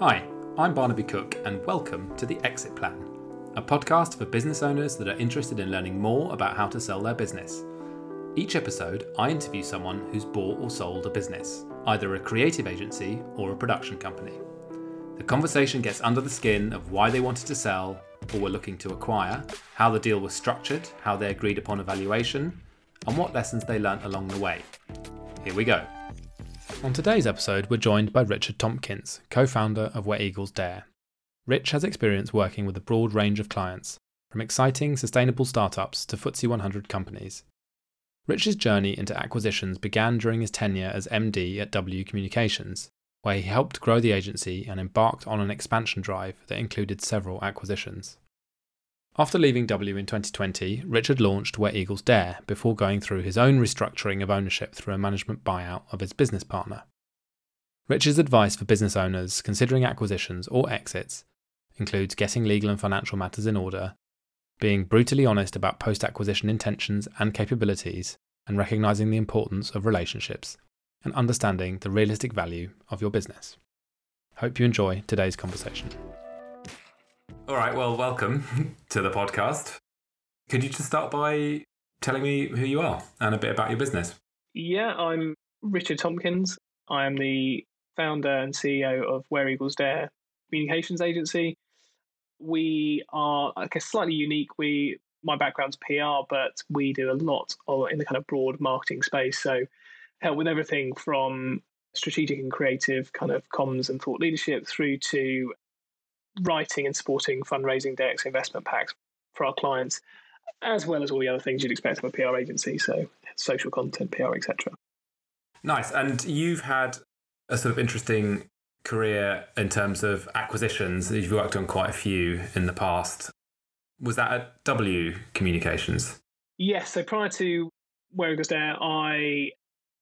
Hi, I'm Barnaby Cook, and welcome to The Exit Plan, a podcast for business owners that are interested in learning more about how to sell their business. Each episode, I interview someone who's bought or sold a business, either a creative agency or a production company. The conversation gets under the skin of why they wanted to sell or were looking to acquire, how the deal was structured, how they agreed upon a valuation, and what lessons they learnt along the way. Here we go. On today's episode, we're joined by Richard Tompkins, co founder of Where Eagles Dare. Rich has experience working with a broad range of clients, from exciting, sustainable startups to FTSE 100 companies. Rich's journey into acquisitions began during his tenure as MD at W Communications, where he helped grow the agency and embarked on an expansion drive that included several acquisitions. After leaving W in 2020, Richard launched Where Eagles Dare before going through his own restructuring of ownership through a management buyout of his business partner. Richard's advice for business owners considering acquisitions or exits includes getting legal and financial matters in order, being brutally honest about post acquisition intentions and capabilities, and recognizing the importance of relationships, and understanding the realistic value of your business. Hope you enjoy today's conversation. All right, well, welcome to the podcast. Could you just start by telling me who you are and a bit about your business? Yeah, I'm Richard Tompkins. I am the founder and CEO of Where Eagles Dare communications agency. We are, I guess, slightly unique. We my background's PR, but we do a lot in the kind of broad marketing space. So help with everything from strategic and creative kind of comms and thought leadership through to writing and supporting fundraising decks, investment packs for our clients, as well as all the other things you'd expect from a PR agency, so social content, PR, etc. Nice. And you've had a sort of interesting career in terms of acquisitions. You've worked on quite a few in the past. Was that at W Communications? Yes. So prior to Where Eagles Dare, I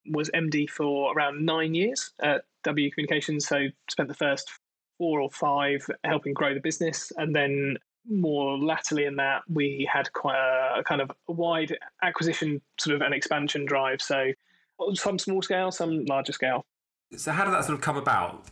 was MD for around nine years at W Communications. So spent the first four or five helping grow the business. And then more latterly in that, we had quite a, kind of wide acquisition sort of an expansion drive. So some small scale, some larger scale. So how did that sort of come about?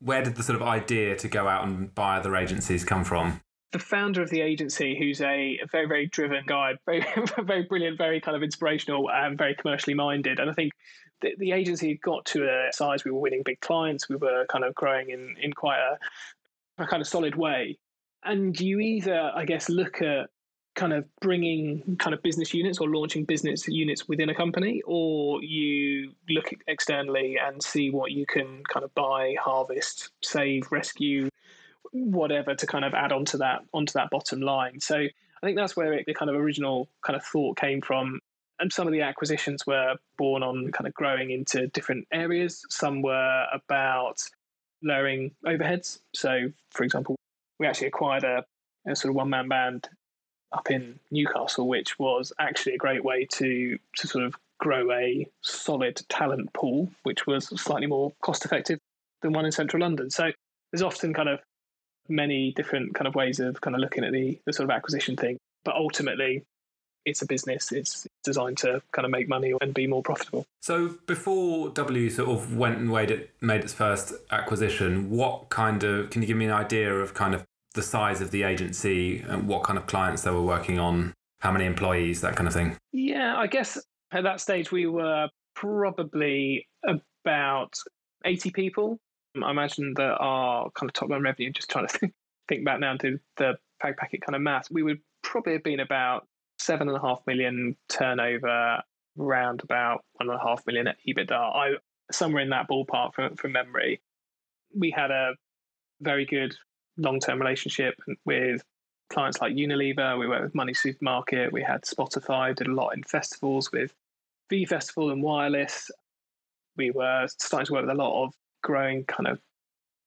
Where did the sort of idea to go out and buy other agencies come from? The founder of the agency, who's a, very, very driven guy, very, very brilliant, very kind of inspirational, and very commercially minded. And I think the, the agency got to a size we were winning big clients, we were kind of growing in in quite a, a kind of solid way. And you either, I guess, look at kind of bringing kind of business units or launching business units within a company, or you look externally and see what you can kind of buy, harvest, save, rescue, whatever to kind of add onto that onto that bottom line. So I think that's where it, the kind of original kind of thought came from. And some of the acquisitions were born on kind of growing into different areas. Some were about lowering overheads. So, for example, we actually acquired a, a sort of one man band up in Newcastle, which was actually a great way to to sort of grow a solid talent pool, which was slightly more cost effective than one in central London. So there's often kind of many different kind of ways of kind of looking at the, the sort of acquisition thing. But ultimately, it's a business. It's designed to kind of make money and be more profitable. So before W sort of went and made it made its first acquisition, what kind of can you give me an idea of kind of the size of the agency and what kind of clients they were working on, how many employees, that kind of thing? Yeah, I guess at that stage we were probably about 80 people Um, I imagine that our kind of top line revenue, just trying to think, think back now to the Pag Packet kind of math, we would probably have been about seven and a half million turnover, around about one and a half million at EBITDA. I somewhere in that ballpark from, from memory. We had a very good long term relationship with clients like Unilever. We worked with Money Supermarket. We had Spotify. Did a lot in festivals with V Festival and Wireless. We were starting to work with a lot of growing kind of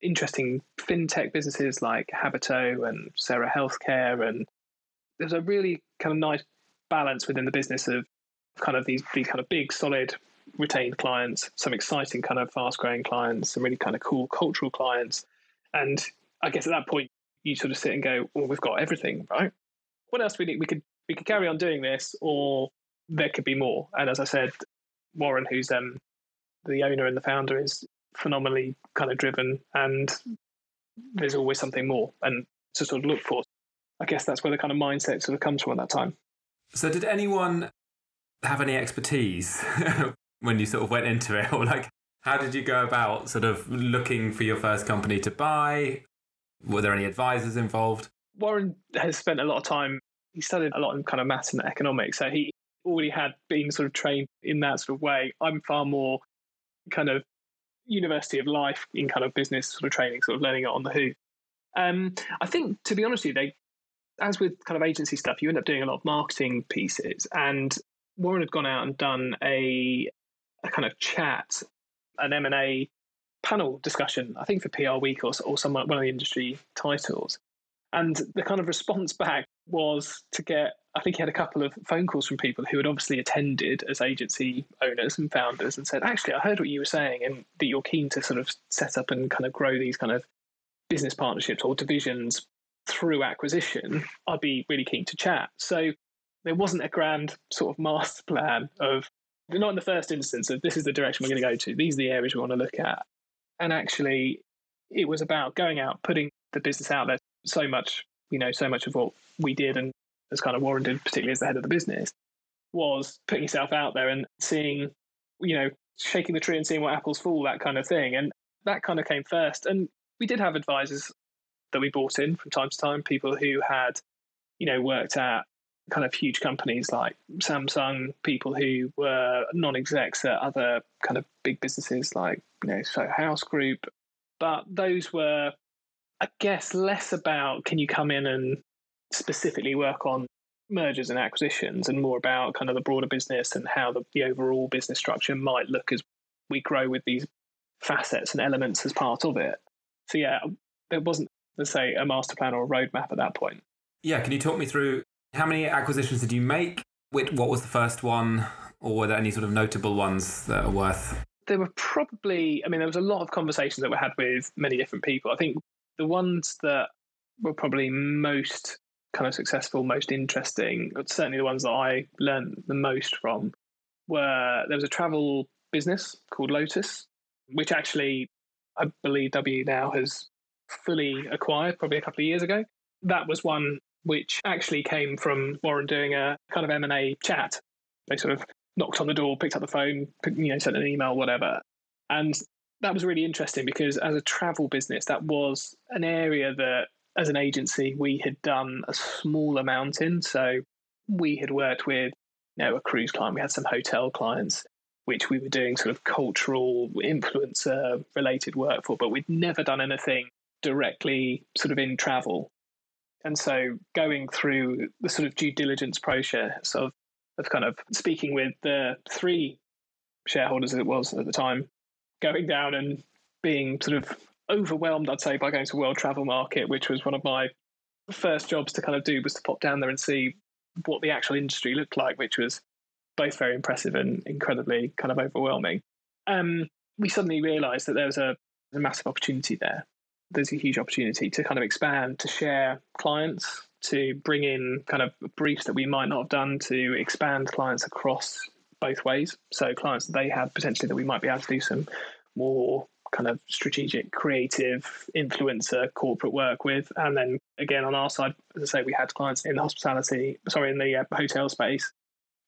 interesting fintech businesses like Habito and Cera Healthcare, and there's a really kind of nice balance within the business of kind of these these kind of big, solid, retained clients, some exciting kind of fast growing clients, some really kind of cool cultural clients, and I guess at that point you sort of sit and go, well, we've got everything, right? What else do we need? We could we could carry on doing this, or there could be more. And as I said, Warren, who's um, the owner and the founder, is phenomenally kind of driven and there's always something more and to sort of look for. I guess that's where the kind of mindset sort of comes from at that time. So, did anyone have any expertise when you sort of went into it, or like how did you go about sort of looking for your first company to buy? Were there any advisors involved? Warren has spent a lot of time. He studied a lot in kind of maths and economics, so he already had been sort of trained in that sort of way. I'm far more kind of university of life in kind of business sort of training, sort of learning it on the hoof. Um, I think, to be honest with you, they, as with kind of agency stuff, you end up doing a lot of marketing pieces. And Warren had gone out and done a, a kind of chat, an M and A panel discussion, I think for PR Week or, or some one of the industry titles. And the kind of response back was to get I think he had a couple of phone calls from people who had obviously attended as agency owners and founders and said, actually, I heard what you were saying and that you're keen to sort of set up and kind of grow these kind of business partnerships or divisions through acquisition. I'd be really keen to chat. So there wasn't a grand sort of master plan of, not in the first instance, of this is the direction we're going to go to, these are the areas we want to look at. And actually, it was about going out, putting the business out there so much, you know, so much of what we did and as kind of warranted, particularly as the head of the business, was putting yourself out there and seeing, you know, shaking the tree and seeing what apples fall, that kind of thing. And that kind of came first. And we did have advisors that we brought in from time to time, people who had, you know, worked at kind of huge companies like Samsung, people who were non-execs at other kind of big businesses like, you know, Soho House Group. But those were, I guess, less about can you come in and specifically work on mergers and acquisitions and more about kind of the broader business and how the, the overall business structure might look as we grow with these facets and elements as part of it. So yeah, there wasn't, let's say, a master plan or a roadmap at that point. Yeah, can you talk me through how many acquisitions did you make? What was the first one, or were there any sort of notable ones that are worth? There were probably, I mean, there was a lot of conversations that were had with many different people. I think the ones that were probably most kind of successful, most interesting, certainly the ones that I learned the most from, were there was a travel business called Lotus, which actually I believe W now has fully acquired probably a couple of years ago. That was one which actually came from Warren doing a kind of M&A chat. They sort of knocked on the door, picked up the phone, you know, sent an email, whatever. And that was really interesting because as a travel business, that was an area that as an agency, we had done a small amount in. So we had worked with, you know, a cruise client. We had some hotel clients, which we were doing sort of cultural influencer related work for, but we'd never done anything directly sort of in travel. And so going through the sort of due diligence process of, of kind of speaking with the three shareholders as it was at the time, going down and being sort of overwhelmed, I'd say, by going to World Travel Market, which was one of my first jobs to kind of do was to pop down there and see what the actual industry looked like, which was both very impressive and incredibly kind of overwhelming. Um, we suddenly realised that there was a, a massive opportunity there. There's a huge opportunity to kind of expand, to share clients, to bring in kind of briefs that we might not have done, to expand clients across both ways. So clients that they had potentially that we might be able to do some more kind of strategic, creative influencer corporate work with. And then again, on our side, as I say, we had clients in the hospitality, sorry, in the uh, hotel space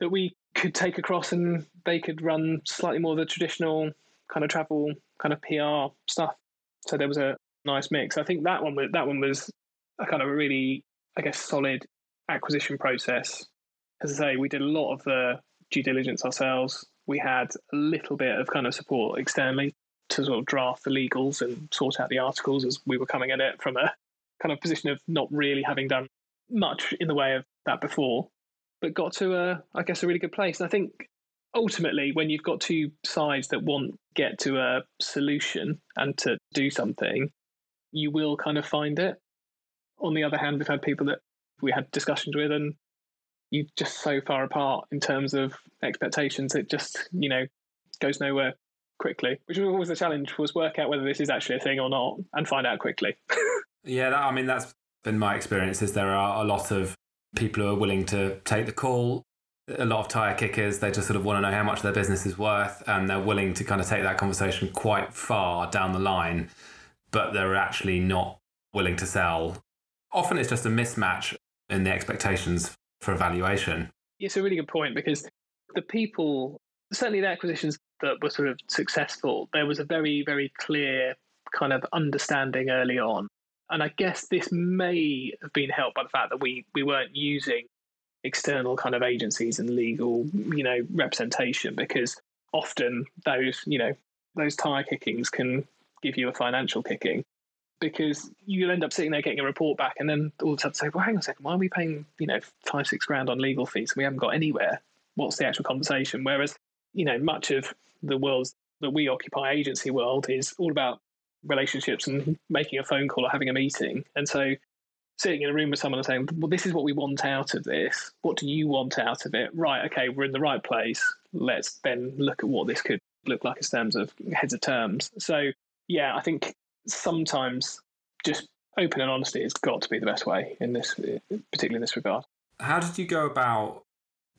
that we could take across and they could run slightly more of the traditional kind of travel, kind of PR stuff. So there was a nice mix. I think that one was, that one was a kind of a really, I guess, solid acquisition process. As I say, we did a lot of the due diligence ourselves. We had a little bit of kind of support externally to sort of draft the legals and sort out the articles as we were coming at it from a kind of position of not really having done much in the way of that before, but got to a, I guess, a really good place. And I think ultimately, when you've got two sides that want get to a solution and to do something, you will kind of find it. On the other hand, we've had people that we had discussions with, and you just so far apart in terms of expectations. It just, you know, goes nowhere quickly, which was always the challenge was work out whether this is actually a thing or not and find out quickly. yeah, that, I mean that's been my experience. Is there are a lot of people who are willing to take the call. A lot of tire kickers, they just sort of want to know how much their business is worth, and they're willing to kind of take that conversation quite far down the line. but they're actually not willing to sell. Often it's just a mismatch in the expectations for evaluation. It's a really good point because the people, certainly the acquisitions that were sort of successful, there was a very, very clear kind of understanding early on. And I guess this may have been helped by the fact that we, we weren't using external kind of agencies and legal, you know, representation because often those, you know, those tire kickings can give you a financial kicking because you'll end up sitting there getting a report back and then all of a sudden say, well, hang on a second, why are we paying, you know, five, six grand on legal fees we haven't got anywhere? What's the actual conversation? Whereas, you know, much of the world that we occupy, agency world, is all about relationships and making a phone call or having a meeting. And so sitting in a room with someone and saying, well, this is what we want out of this. What do you want out of it? Right, okay, we're in the right place. Let's then look at what this could look like in terms of heads of terms. So, yeah, I think sometimes just open and honesty has got to be the best way in this, particularly in this regard. How did you go about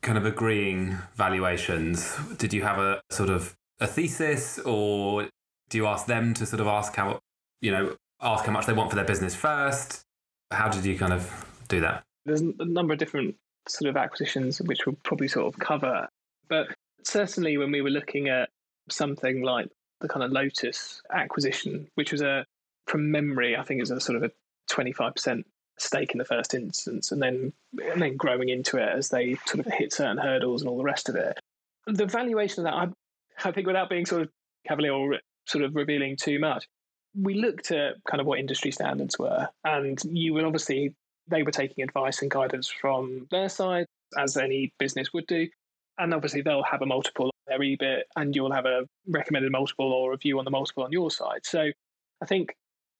kind of agreeing valuations? Did you have a sort of a thesis, or do you ask them to sort of ask how you know ask how much they want for their business first? How did you kind of do that? There's a number of different sort of acquisitions which we'll probably sort of cover, but certainly when we were looking at something like the kind of Lotus acquisition, which was a from memory, I think it was a sort of a 25% stake in the first instance, and then and then growing into it as they sort of hit certain hurdles and all the rest of it. The valuation of that, I, I think, without being sort of cavalier or sort of revealing too much, we looked at kind of what industry standards were, and you would obviously they were taking advice and guidance from their side, as any business would do, and obviously they'll have a multiple on their EBIT, and you'll have a recommended multiple or a view on the multiple on your side. So I think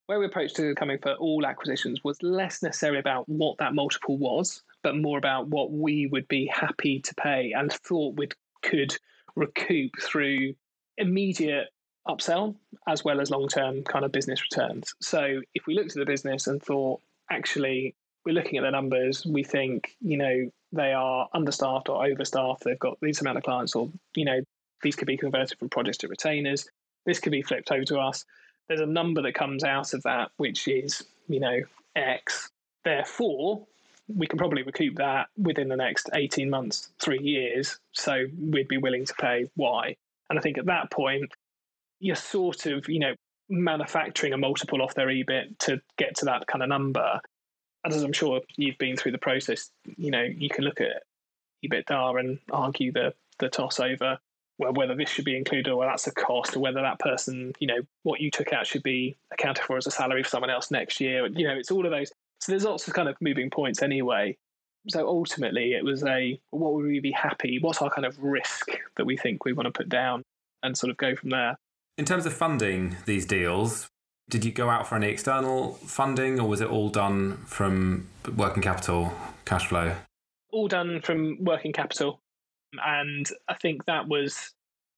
where we approached to coming for all acquisitions was less necessarily about what that multiple was, but more about what we would be happy to pay and thought we could recoup through immediate upsell as well as long term kind of business returns. So if we looked at the business and thought, actually, we're looking at the numbers, we think, you know, they are understaffed or overstaffed, they've got these amount of clients, or, you know, these could be converted from projects to retainers, this could be flipped over to us. There's a number that comes out of that, which is, you know, X. Therefore, we can probably recoup that within the next 18 months, three years. So we'd be willing to pay Y. And I think at that point, you're sort of, you know, manufacturing a multiple off their EBIT to get to that kind of number. And as I'm sure you've been through the process, you know, you can look at EBITDA and argue the, the toss over whether this should be included or that's a cost, or whether that person, you know, what you took out should be accounted for as a salary for someone else next year. You know, it's all of those. So there's lots of kind of moving points anyway. So ultimately, it was a what would we be happy? What's our kind of risk that we think we want to put down, and sort of go from there. In terms of funding these deals, did you go out for any external funding, or was it all done from working capital cash flow? All done from working capital. And I think that was,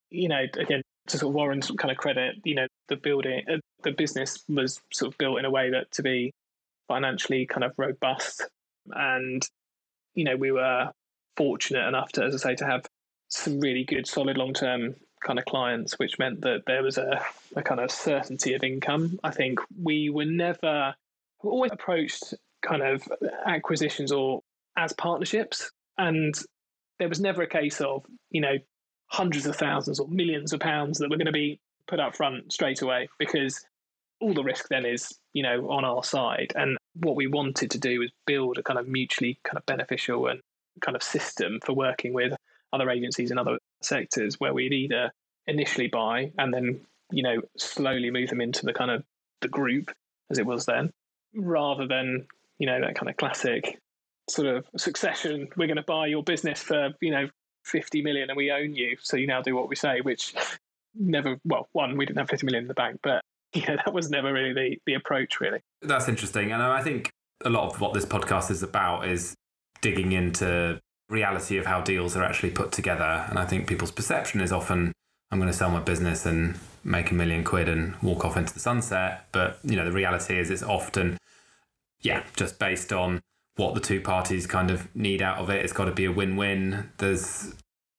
you know, again, to sort of Warren's kind of credit, you know, the building, uh, the business was sort of built in a way that to be financially kind of robust. And, you know, we were fortunate enough to, as I say, to have some really good, solid long term kind of clients, which meant that there was a, a kind of certainty of income. I think we were never always approached kind of acquisitions or as partnerships. And there was never a case of, you know, hundreds of thousands or millions of pounds that were going to be put up front straight away because all the risk then is, you know, on our side. And what we wanted to do was build a kind of mutually kind of beneficial and kind of system for working with other agencies in other sectors where we'd either initially buy and then, you know, slowly move them into the kind of the group as it was then, rather than, you know, that kind of classic sort of succession. We're going to buy your business for you know fifty million, and we own you, so you now do what we say. Which never, well, one we didn't have fifty million in the bank, but yeah, that was never really the the approach. Really, that's interesting, and I think a lot of what this podcast is about is digging into reality of how deals are actually put together. And I think people's perception is often I'm going to sell my business and make a million quid and walk off into the sunset. But you know, the reality is it's often yeah, just based on what the two parties kind of need out of it. It's got to be a win-win. There's,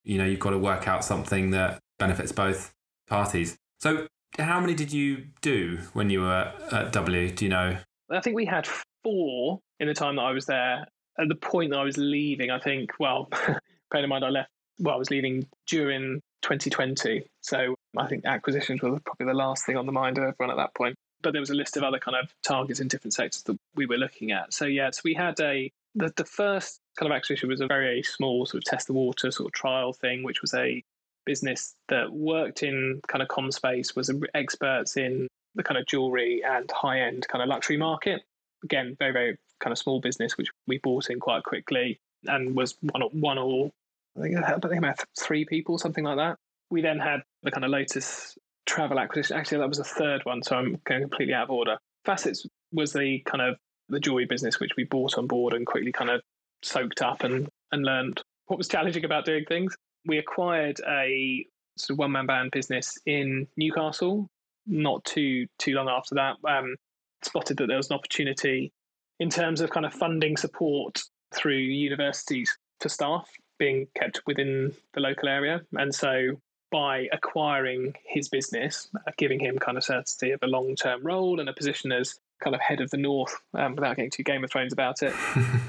you know, you've got to work out something that benefits both parties. So how many did you do when you were at W? Do you know? I think we had four in the time that I was there. At the point that I was leaving, I think, well, bear in mind I left, well, I was leaving during 2020. So I think acquisitions were probably the last thing on the mind of everyone at that point. But there was a list of other kind of targets in different sectors that we were looking at. So, yeah, so we had a, the, the first kind of acquisition was a very small sort of test the water sort of trial thing, which was a business that worked in kind of com space, was experts in the kind of jewelry and high end kind of luxury market. Again, very, very kind of small business, which we bought in quite quickly and was one, one or I think I think about three people, something like that. We then had the kind of Lotus travel acquisition. Actually, that was the third one, so I'm going completely out of order. Facets was the kind of the jewelry business which we bought on board and quickly kind of soaked up and, and learned what was challenging about doing things. We acquired a sort of one man band business in Newcastle not too too long after that. Um, spotted that there was an opportunity in terms of kind of funding support through universities for staff being kept within the local area. And so by acquiring his business, uh, giving him kind of certainty of a long term role and a position as kind of head of the North, um, without getting too Game of Thrones about it,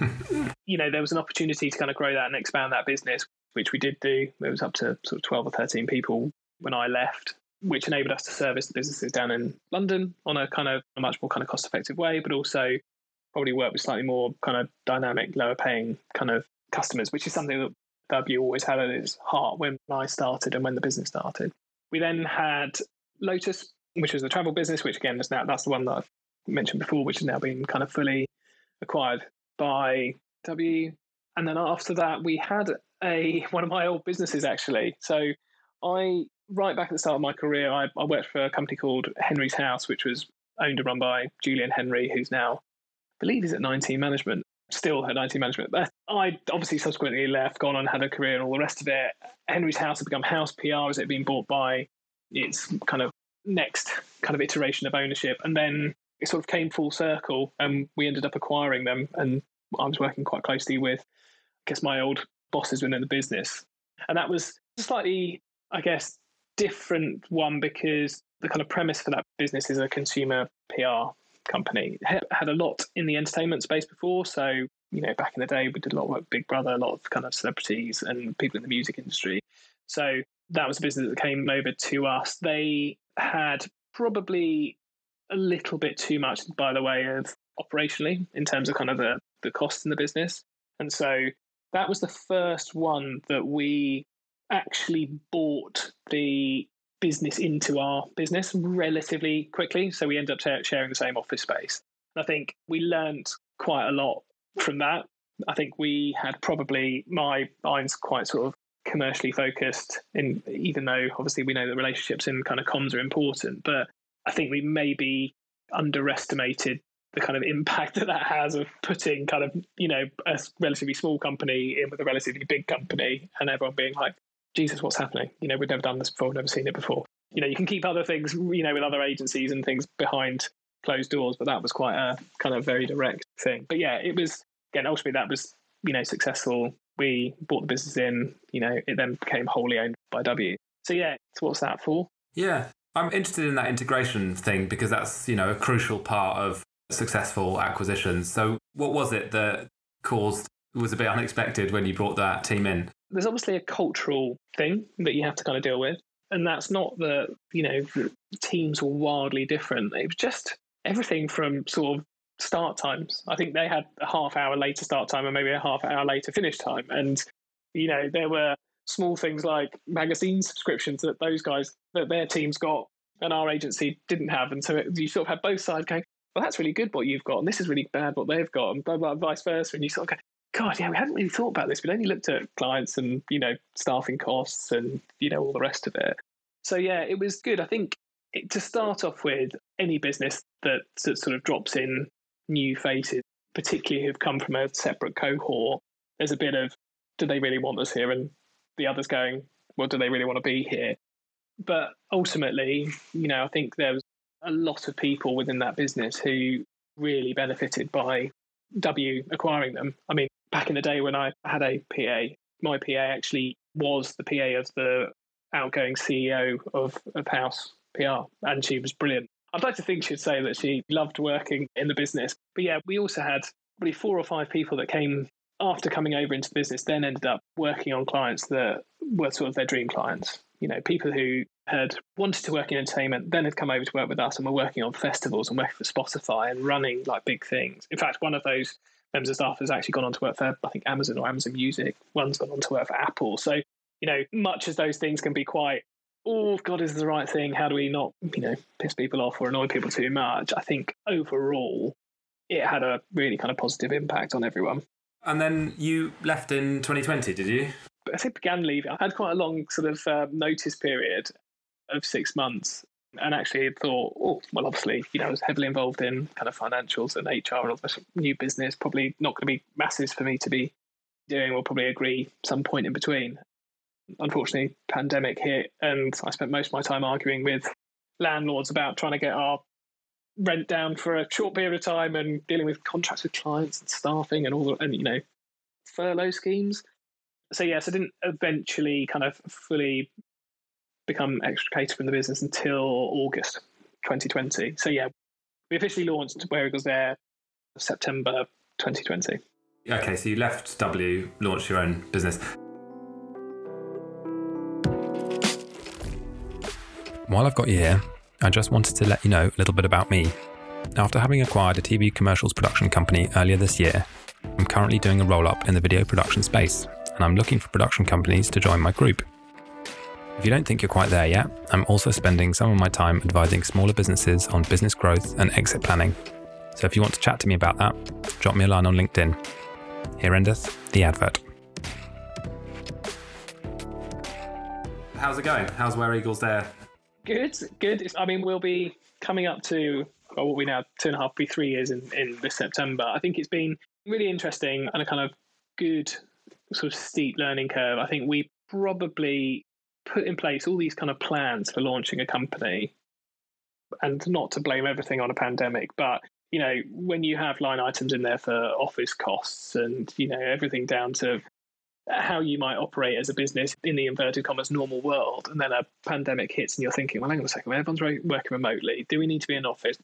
you know, there was an opportunity to kind of grow that and expand that business, which we did do. It was up to sort of 12 or 13 people when I left, which enabled us to service the businesses down in London on a kind of a much more kind of cost effective way, but also probably work with slightly more kind of dynamic, lower paying kind of customers, which is something that W always had at its heart when I started and when the business started. We then had Lotus, which was the travel business, which again is now that's the one that I've mentioned before, which has now been kind of fully acquired by W. And then after that, we had a one of my old businesses actually. So I right back at the start of my career, I, I worked for a company called Henry's House, which was owned and run by Julian Henry, who's now I believe he's at 19 management still had IT management. I obviously subsequently left, gone on, had a career, and all the rest of it. Henry's House had become House PR as it had been bought by its kind of next kind of iteration of ownership, and then it sort of came full circle, and we ended up acquiring them. And I was working quite closely with, I guess, my old bosses within the business, and that was a slightly, I guess, different one because the kind of premise for that business is a consumer PR company. Had a lot in the entertainment space before, so you know, back in the day, we did a lot of work with Big Brother, a lot of kind of celebrities and people in the music industry. So that was a business that came over to us. They had probably a little bit too much by the way of operationally in terms of kind of the, the costs in the business. And so that was the first one that we actually bought the business into our business relatively quickly. So we end up sharing the same office space. And I think we learned quite a lot from that. I think we had probably my mind's quite sort of commercially focused in even though obviously we know that relationships and kind of comms are important, but I think we maybe underestimated the kind of impact that that has of putting kind of you know a relatively small company in with a relatively big company and everyone being like Jesus, what's happening? You know, we've never done this before, never seen it before. You know, you can keep other things, you know, with other agencies and things behind closed doors, but that was quite a kind of very direct thing. But yeah, it was again ultimately that was you know successful. We bought the business in, you know, it then became wholly owned by W. So yeah, so what's that for? Yeah, I'm interested in that integration thing because that's you know a crucial part of successful acquisitions. So what was it that caused was a bit unexpected when you brought that team in? There's obviously a cultural thing that you have to kind of deal with. And that's not that, you know, teams were wildly different. It was just everything from sort of start times. I think they had a half hour later start time and maybe a half hour later finish time. And, you know, there were small things like magazine subscriptions that those guys, that their teams got and our agency didn't have. And so it, you sort of had both sides going, well, that's really good what you've got, and this is really bad what they've got, and blah, blah, vice versa. And you sort of go, God, yeah, we hadn't really thought about this. We'd only looked at clients and, you know, staffing costs and, you know, all the rest of it. So, yeah, it was good. I think it, to start off with, any business that, that sort of drops in new faces, particularly who've come from a separate cohort, there's a bit of, do they really want us here? And the others going, well, do they really want to be here? But ultimately, you know, I think there was a lot of people within that business who really benefited by W acquiring them. I mean, back in the day when I had a PA, my PA actually was the PA of the outgoing CEO of, of House PR, and she was brilliant. I'd like to think she'd say that she loved working in the business. But yeah, we also had probably four or five people that came after coming over into the business, then ended up working on clients that were sort of their dream clients. You know, people who had wanted to work in entertainment, then had come over to work with us and were working on festivals and working for Spotify and running like big things. In fact, one of those members of staff has actually gone on to work for, I think, Amazon or Amazon Music. One's gone on to work for Apple. So, you know, much as those things can be quite oh god is the right thing how do we not you know piss people off or annoy people too much? I think overall it had a really kind of positive impact on everyone. And then you left in 2020 did you? I think began leaving. I had quite a long sort of uh, notice period of six months and actually thought oh well obviously you know i was heavily involved in kind of financials and hr and all this new business probably not going to be masses for me to be doing we'll probably agree some point in between unfortunately, pandemic hit, and I spent most of my time arguing with landlords about trying to get our rent down for a short period of time and dealing with contracts with clients and staffing and all the, and you know furlough schemes. So yes, I didn't eventually kind of fully become extricated from the business until August 2020. So yeah, we officially launched Where Eagles Dare September 2020. Okay, so you left W, launched your own business. While I've got you here, I just wanted to let you know a little bit about me. After having acquired a TV commercials production company earlier this year, I'm currently doing a roll up in the video production space, and I'm looking for production companies to join my group. If you don't think you're quite there yet, I'm also spending some of my time advising smaller businesses on business growth and exit planning. So if you want to chat to me about that, drop me a line on LinkedIn. Here endeth the advert. How's it going? How's Where Eagles Dare Good, good. I mean, we'll be coming up to well, what we now two and a half, be three years in in this September. I think it's been really interesting and a kind of good sort of steep learning curve. I think we probably put in place all these kind of plans for launching a company, and not to blame everything on a pandemic, but you know when you have line items in there for office costs and you know everything down to how you might operate as a business in the inverted commas normal world, and then a pandemic hits, and you're thinking, well, hang on a second, everyone's working remotely. Do we need to be in office?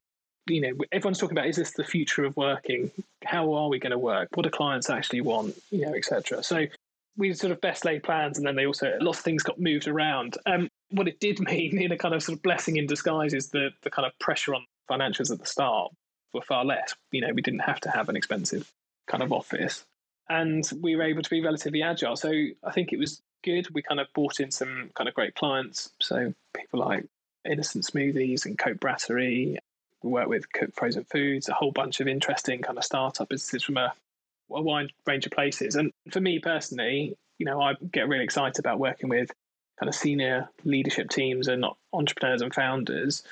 You know, everyone's talking about is this the future of working? How are we going to work? What do clients actually want? You know, etc. So we sort of best laid plans, and then they also lots of things got moved around. Um, what it did mean, in a kind of sort of blessing in disguise, is the the kind of pressure on financials at the start were far less. You know, we didn't have to have an expensive kind of office and we were able to be relatively agile. So I think it was good. We kind of brought in some kind of great clients. So people like Innocent Smoothies and Côte Brasserie. We work with Cook Frozen Foods, a whole bunch of interesting kind of startup businesses from a, a wide range of places. And for me personally, you know, I get really excited about working with kind of senior leadership teams and entrepreneurs and founders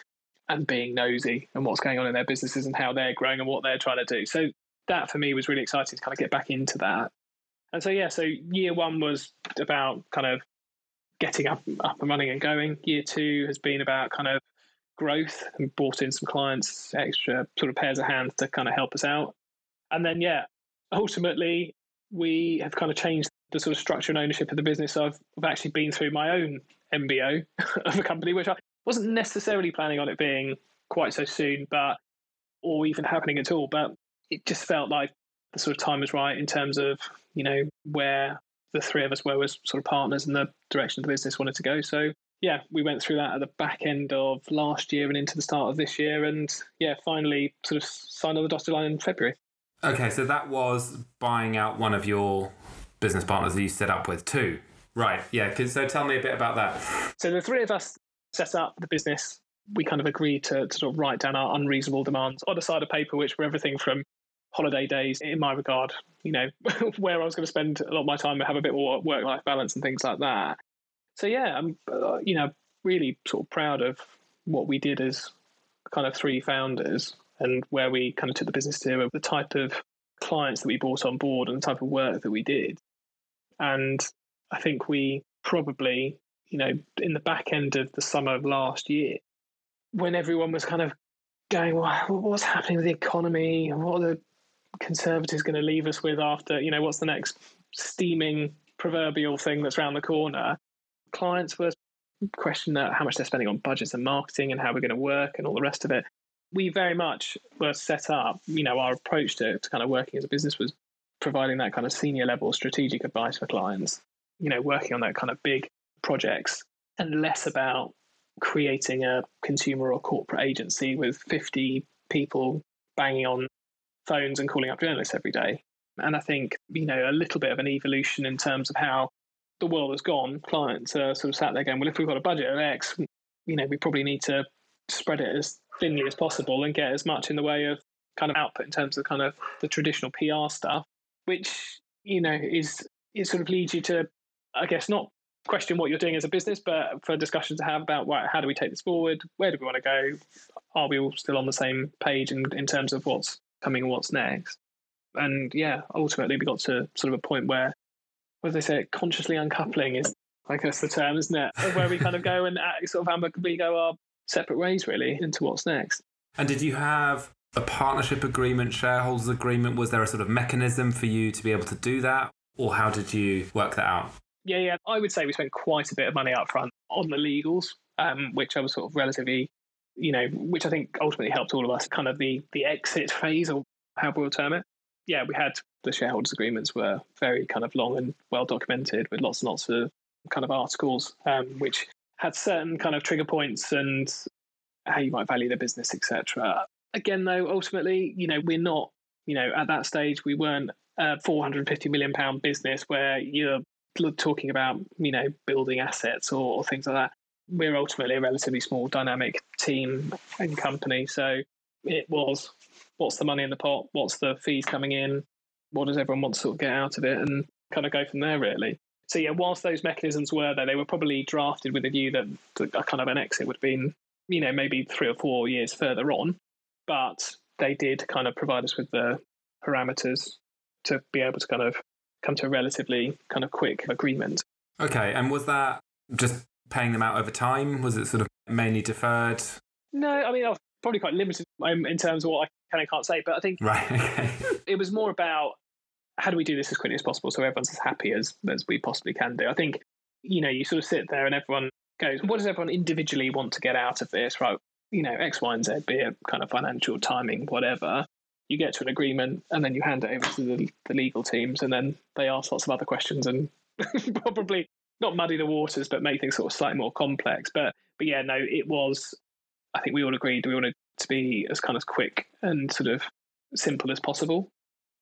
and being nosy and what's going on in their businesses and how they're growing and what they're trying to do. So that for me was really exciting to kind of get back into that. And so yeah, so year one was about kind of getting up up and running and going. Year two has been about kind of growth and brought in some clients, extra sort of pairs of hands to kind of help us out. And then yeah, ultimately we have kind of changed the sort of structure and ownership of the business. So I've, I've actually been through my own MBO of a company, which I wasn't necessarily planning on it being quite so soon, but or even happening at all. But it just felt like the sort of time was right in terms of you know where the three of us were as sort of partners and the direction the business wanted to go. So yeah, we went through that at the back end of last year and into the start of this year, and yeah, finally sort of signed on the dotted line in February. Okay, so that was buying out one of your business partners that you set up with too, right? Yeah. So tell me a bit about that. So the three of us set up the business. We kind of agreed to, to sort of write down our unreasonable demands on a side of paper, which were everything from holiday days in my regard, you know, where I was going to spend a lot of my time and have a bit more work life balance and things like that. So, yeah, I'm, uh, you know, really sort of proud of what we did as kind of three founders and where we kind of took the business to, of the type of clients that we brought on board and the type of work that we did. And I think we probably, you know, in the back end of the summer of last year, when everyone was kind of going, well, what's happening with the economy? What are the Conservatives going to leave us with after, you know, what's the next steaming proverbial thing that's around the corner? Clients were questioning how much they're spending on budgets and marketing and how we're going to work and all the rest of it. We very much were set up, you know, our approach to, to kind of working as a business was providing that kind of senior level strategic advice for clients, you know, working on that kind of big projects and less about creating a consumer or corporate agency with 50 people banging on phones and calling up journalists every day. And I think, you know, a little bit of an evolution in terms of how the world has gone. Clients are sort of sat there going, well, if we've got a budget of X, you know, we probably need to spread it as thinly as possible and get as much in the way of kind of output in terms of kind of the traditional PR stuff, which, you know, is it sort of leads you to, I guess, not question what you're doing as a business, but for discussion to have about well, how do we take this forward? Where do we want to go? Are we all still on the same page in, in terms of what's coming and what's next? And yeah, ultimately we got to sort of a point where, what they say, consciously uncoupling is, I guess, the term, isn't it? where we kind of go and sort of amicably go our separate ways, really, into what's next. And did you have a partnership agreement, shareholders agreement? Was there a sort of mechanism for you to be able to do that? Or how did you work that out? Yeah, yeah. I would say we spent quite a bit of money up front on the legals, um, which I was sort of relatively, you know, which I think ultimately helped all of us kind of the the exit phase or however we'll term it. Yeah, we had the shareholders agreements were very kind of long and well documented with lots and lots of kind of articles, um, which had certain kind of trigger points and how you might value the business, etc. Again, though, ultimately, you know, we're not, you know, at that stage we weren't a 450 million pound business where you're talking about you know building assets or, or things like that. We're ultimately a relatively small dynamic team and company. So it was what's the money in the pot? What's the fees coming in? What does everyone want to sort of get out of it and kind of go from there really so yeah whilst those mechanisms were there they were probably drafted with a view that a kind of an exit would have been you know maybe three or four years further on but they did kind of provide us with the parameters to be able to kind of come to a relatively kind of quick agreement. Okay, and was that just paying them out over time? Was it sort of mainly deferred? No, I mean, I was probably quite limited um, in terms of what I can and can't say, but I think right, okay. it was more about how do we do this as quickly as possible so everyone's as happy as, as we possibly can do. I think, you know, you sort of sit there and everyone goes, what does everyone individually want to get out of this, right? You know, X, Y, and Z, be it kind of financial timing, whatever you get to an agreement and then you hand it over to the, the legal teams and then they ask lots of other questions and probably not muddy the waters but make things sort of slightly more complex but but yeah no it was i think we all agreed we wanted to be as kind of quick and sort of simple as possible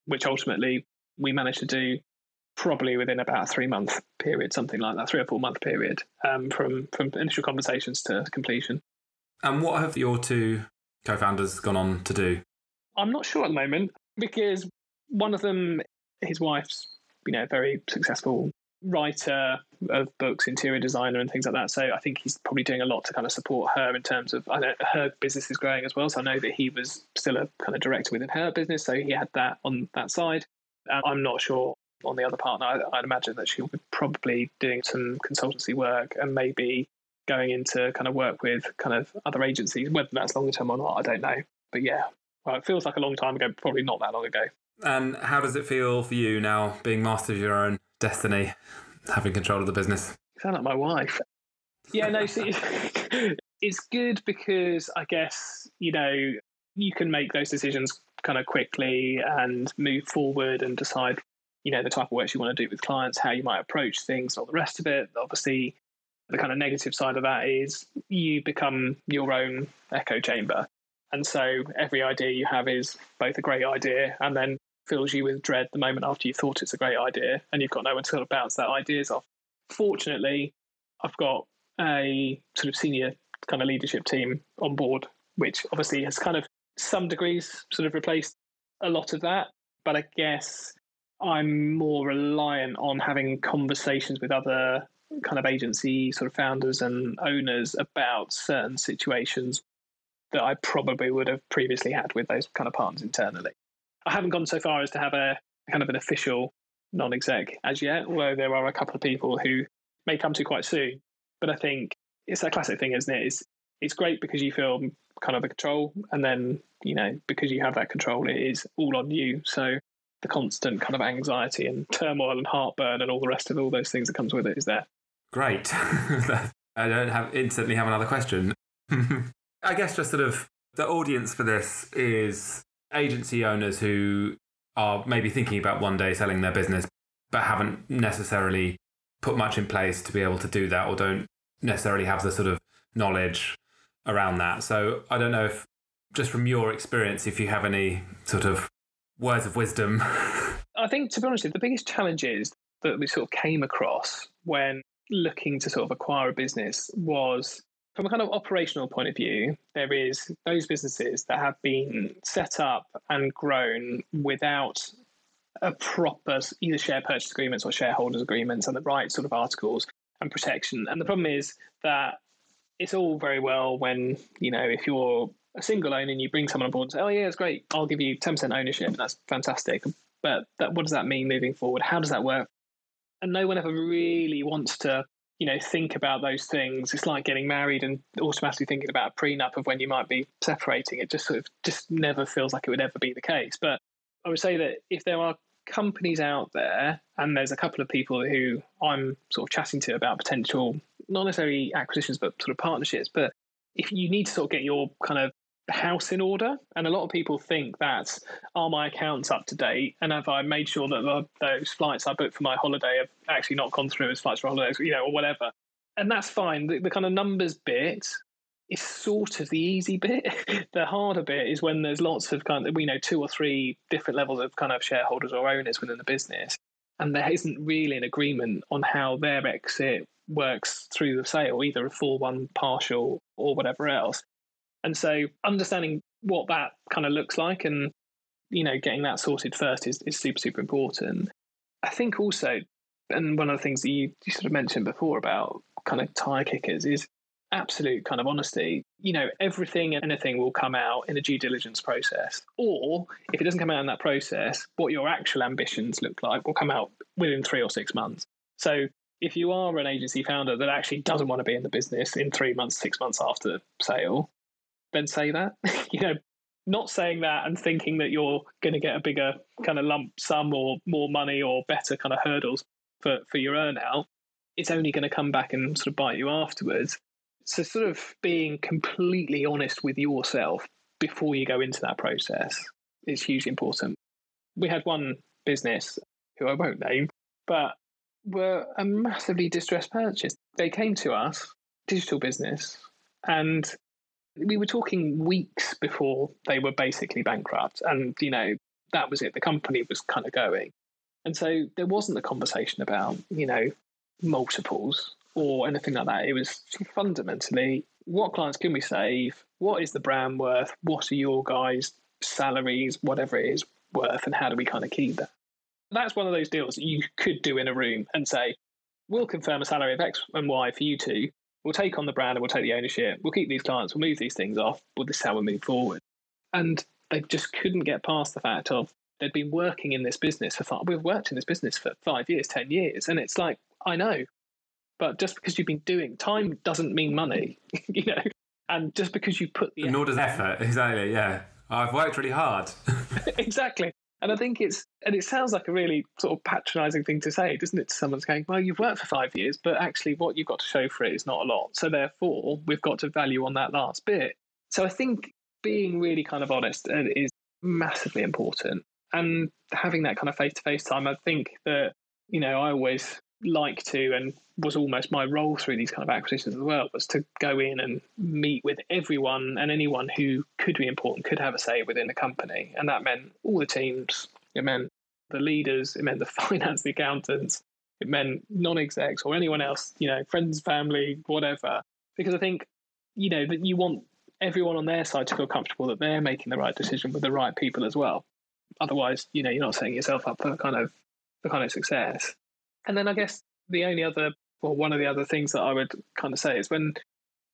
which ultimately we managed to do probably within about a three month period something like that three or four month period um, from from initial conversations to completion and what have your two co-founders gone on to do I'm not sure at the moment because one of them, his wife's, you know, very successful writer of books, interior designer, and things like that. So I think he's probably doing a lot to kind of support her in terms of I know her business is growing as well. So I know that he was still a kind of director within her business, so he had that on that side. I'm not sure on the other partner. I, I'd imagine that she'll be probably doing some consultancy work and maybe going into kind of work with kind of other agencies. Whether that's longer term or not, I don't know. But yeah, well, it feels like a long time ago, probably not that long ago. And how does it feel for you now, being master of your own destiny, having control of the business? You sound like my wife. Yeah, no, see, it's good because I guess, you know, you can make those decisions kind of quickly and move forward and decide, you know, the type of work you want to do with clients, how you might approach things, all the rest of it. Obviously, the kind of negative side of that is you become your own echo chamber. And so every idea you have is both a great idea and then fills you with dread the moment after you thought it's a great idea and you've got no one to sort of bounce that ideas off. Fortunately, I've got a sort of senior kind of leadership team on board, which obviously has kind of some degrees sort of replaced a lot of that. But I guess I'm more reliant on having conversations with other kind of agency sort of founders and owners about certain situations that I probably would have previously had with those kind of partners internally. I haven't gone so far as to have a kind of an official non-exec as yet, although there are a couple of people who may come to quite soon. But I think it's a classic thing, isn't it? It's it's great because you feel kind of the control, and then you know because you have that control, it is all on you. So the constant kind of anxiety and turmoil and heartburn and all the rest of all those things that comes with it is there. Great. I don't have instantly have another question. I guess just sort of the audience for this is agency owners who are maybe thinking about one day selling their business, but haven't necessarily put much in place to be able to do that or don't necessarily have the sort of knowledge around that. So I don't know if, just from your experience, if you have any sort of words of wisdom. I think, to be honest, the biggest challenges that we sort of came across when looking to sort of acquire a business was from a kind of operational point of view, there is those businesses that have been set up and grown without a proper either share purchase agreements or shareholders agreements and the right sort of articles and protection. And the problem is that it's all very well when, you know, if you're a single owner and you bring someone on board and say, oh, yeah, it's great, I'll give you 10% ownership. That's fantastic. But that, what does that mean moving forward? How does that work? And no one ever really wants to you know think about those things it's like getting married and automatically thinking about a prenup of when you might be separating it just sort of just never feels like it would ever be the case but i would say that if there are companies out there and there's a couple of people who i'm sort of chatting to about potential not necessarily acquisitions but sort of partnerships but if you need to sort of get your kind of house in order. And a lot of people think that are my accounts up to date, and have I made sure that the, those flights I booked for my holiday have actually not gone through as flights for holidays, you know, or whatever. And that's fine. The, the kind of numbers bit is sort of the easy bit. the harder bit is when there's lots of kind of we know two or three different levels of kind of shareholders or owners within the business, and there isn't really an agreement on how their exit works through the sale, either a full one, partial, or whatever else. And so understanding what that kind of looks like and you know getting that sorted first is, is super super important. I think also, and one of the things that you, you sort of mentioned before about kind of tire kickers is absolute kind of honesty. You know, everything and anything will come out in a due diligence process. Or if it doesn't come out in that process, what your actual ambitions look like will come out within three or six months. So if you are an agency founder that actually doesn't want to be in the business in three months, six months after sale, then say that. you know, not saying that and thinking that you're going to get a bigger kind of lump sum or more money or better kind of hurdles for, for your earnout, it's only going to come back and sort of bite you afterwards. So, sort of being completely honest with yourself before you go into that process is hugely important. We had one business who I won't name, but were a massively distressed purchase. They came to us, digital business, and we were talking weeks before they were basically bankrupt. And, you know, that was it. The company was kind of going. And so there wasn't a conversation about, you know, multiples or anything like that. It was fundamentally what clients can we save? What is the brand worth? What are your guys' salaries, whatever it is, worth? And how do we kind of keep that? That's one of those deals that you could do in a room and say, we'll confirm a salary of X and Y for you two we'll take on the brand and we'll take the ownership. We'll keep these clients. We'll move these things off. Well, this is how we move forward. And they just couldn't get past the fact of they'd been working in this business for five. We've worked in this business for five years, ten years, and it's like I know, but just because you've been doing time doesn't mean money, you know. And just because you put the nor does effort exactly. Yeah, I've worked really hard. exactly. And I think it's, and it sounds like a really sort of patronizing thing to say, doesn't it? To someone's going, well, you've worked for five years, but actually what you've got to show for it is not a lot. So therefore, we've got to value on that last bit. So I think being really kind of honest uh, is massively important. And having that kind of face to face time, I think that, you know, I always like to and was almost my role through these kind of acquisitions as well was to go in and meet with everyone and anyone who could be important could have a say within the company. And that meant all the teams. It meant the leaders. It meant the finance the accountants. It meant non-execs or anyone else you know friends family whatever. Because i think you know that you want everyone on their side to feel comfortable that they're making the right decision with the right people as well. Otherwise you know you're not setting yourself up for kind of for kind of success and then I guess the only other, or one of the other things that I would kind of say is when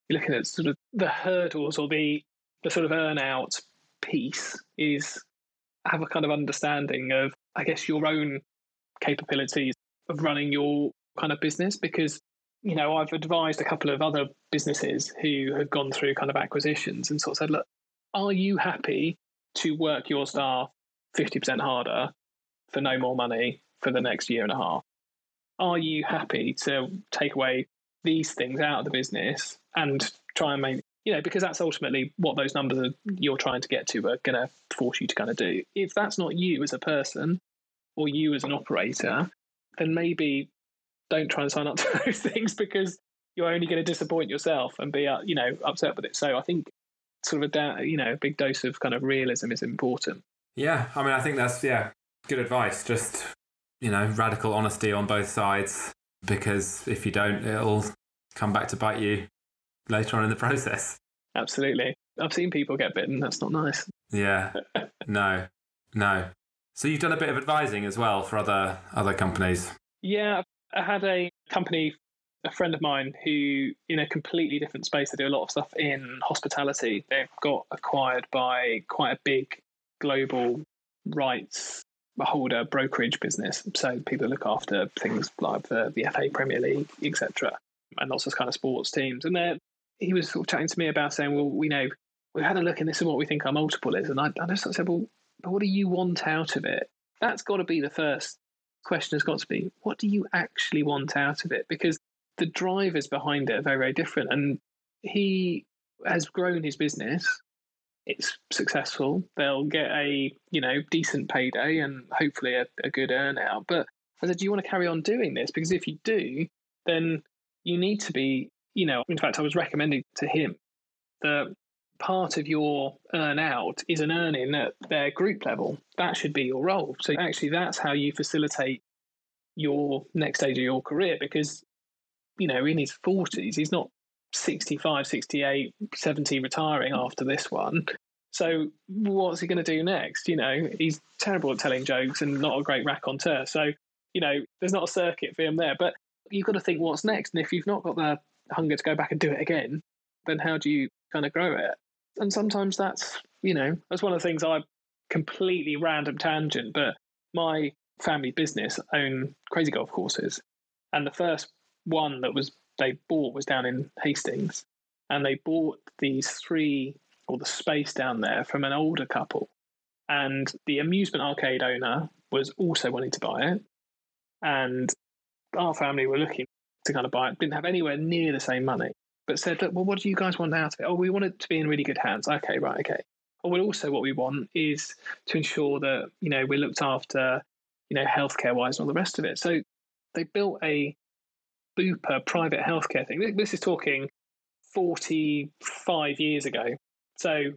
you're looking at sort of the hurdles or the the sort of earn out piece is have a kind of understanding of, I guess, your own capabilities of running your kind of business because you know I've advised a couple of other businesses who have gone through kind of acquisitions and sort of said, look, are you happy to work your staff 50% harder for no more money for the next year and a half? Are you happy to take away these things out of the business and try and make you know because that's ultimately what those numbers are you're trying to get to are going to force you to kind of do. If that's not you as a person or you as an operator then maybe don't try and sign up to those things because you're only going to disappoint yourself and be uh, you know upset with it. So i think sort of a you know a big dose of kind of realism is important. Yeah i mean i think that's yeah good advice. Just you know radical honesty on both sides because if you don't it'll come back to bite you later on in the process. Absolutely. I've seen people get bitten. That's not nice. Yeah. No. No. So you've done a bit of advising as well for other other companies. Yeah. I had a company a friend of mine who in a completely different space they do a lot of stuff in hospitality. They've got acquired by quite a big global rights holder brokerage business so people look after things like the, the fa premier league etc and lots of kind of sports teams and he was sort of chatting to me about saying well we know we've had a look and this is what we think our multiple is and i, I just said well but what do you want out of it that's got to be the first question has got to be what do you actually want out of it because the drivers behind it are very, very different. And he has grown his business. It's successful. They'll get a you know decent payday and hopefully a, a good earnout. But I said, do you want to carry on doing this? Because if you do, then you need to be you know. In fact, I was recommending to him that part of your earn out is an earning at their group level. That should be your role. So actually, that's how you facilitate your next stage of your career because you know, in his 40s. He's not 65, 68, 70 retiring after this one. So what's he going to do next? You know, he's terrible at telling jokes and not a great raconteur. So, you know, there's not a circuit for him there. But you've got to think what's next. And if you've not got the hunger to go back and do it again, then how do you kind of grow it? And sometimes that's, you know, that's one of the things I completely random tangent, but my family business own crazy golf courses. And the first one that was they bought was down in Hastings, and they bought these three or the space down there from an older couple, and the amusement arcade owner was also wanting to buy it, and our family were looking to kind of buy it, didn't have anywhere near the same money, but said, Look, well, what do you guys want out of it? Oh, we want it to be in really good hands. Okay, right, okay. Or well, also what we want is to ensure that you know we're looked after, you know, healthcare wise and all the rest of it. So they built a Bupa uh, private healthcare thing. This is talking 45 years ago. So,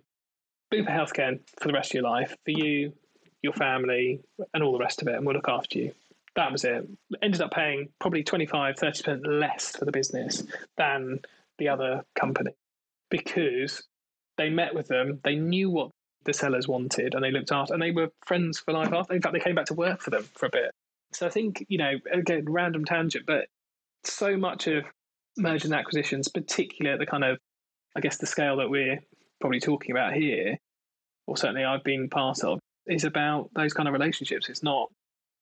Bupa healthcare for the rest of your life, for you, your family, and all the rest of it, and we'll look after you. That was it. Ended up paying probably 25, 30% less for the business than the other company because they met with them, they knew what the sellers wanted, and they looked after, and they were friends for life after. In fact, they came back to work for them for a bit. So I think, you know, again, random tangent, but so much of mergers and acquisitions, particularly at the kind of, I guess, the scale that we're probably talking about here, or certainly I've been part of, is about those kind of relationships. It's not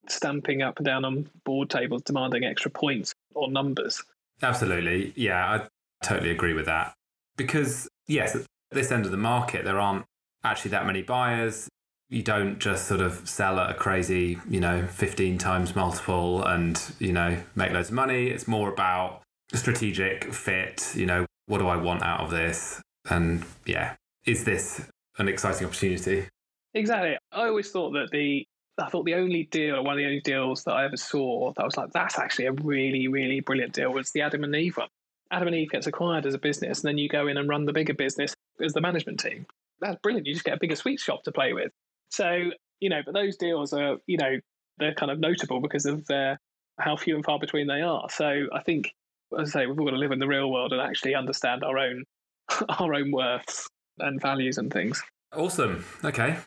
stamping up and down on board tables demanding extra points or numbers. Absolutely. Yeah, I totally agree with that. Because, yes, at this end of the market, there aren't actually that many buyers you don't just sort of sell at a crazy, you know, 15 times multiple and, you know, make loads of money. It's more about strategic fit, you know, what do I want out of this? And yeah, is this an exciting opportunity? Exactly. I always thought that the I thought the only deal, one of the only deals that I ever saw that was like, that's actually a really, really brilliant deal was the Adam and Eve one. Adam and Eve gets acquired as a business, and then you go in and run the bigger business as the management team. That's brilliant. You just get a bigger sweet shop to play with. So, you know, but those deals are, you know, they're kind of notable because of their, how few and far between they are. So I think, as I say, we've all got to live in the real world and actually understand our own, our own worths and values and things. Awesome. Okay.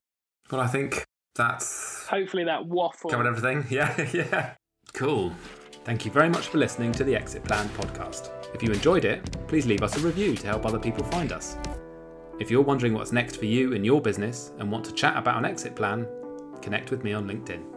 Well, I think that's hopefully that waffle covered everything. Yeah, yeah. Cool. Thank you very much for listening to the Exit Plan podcast. If you enjoyed it, please leave us a review to help other people find us. If you're wondering what's next for you in your business and want to chat about an exit plan, connect with me on LinkedIn.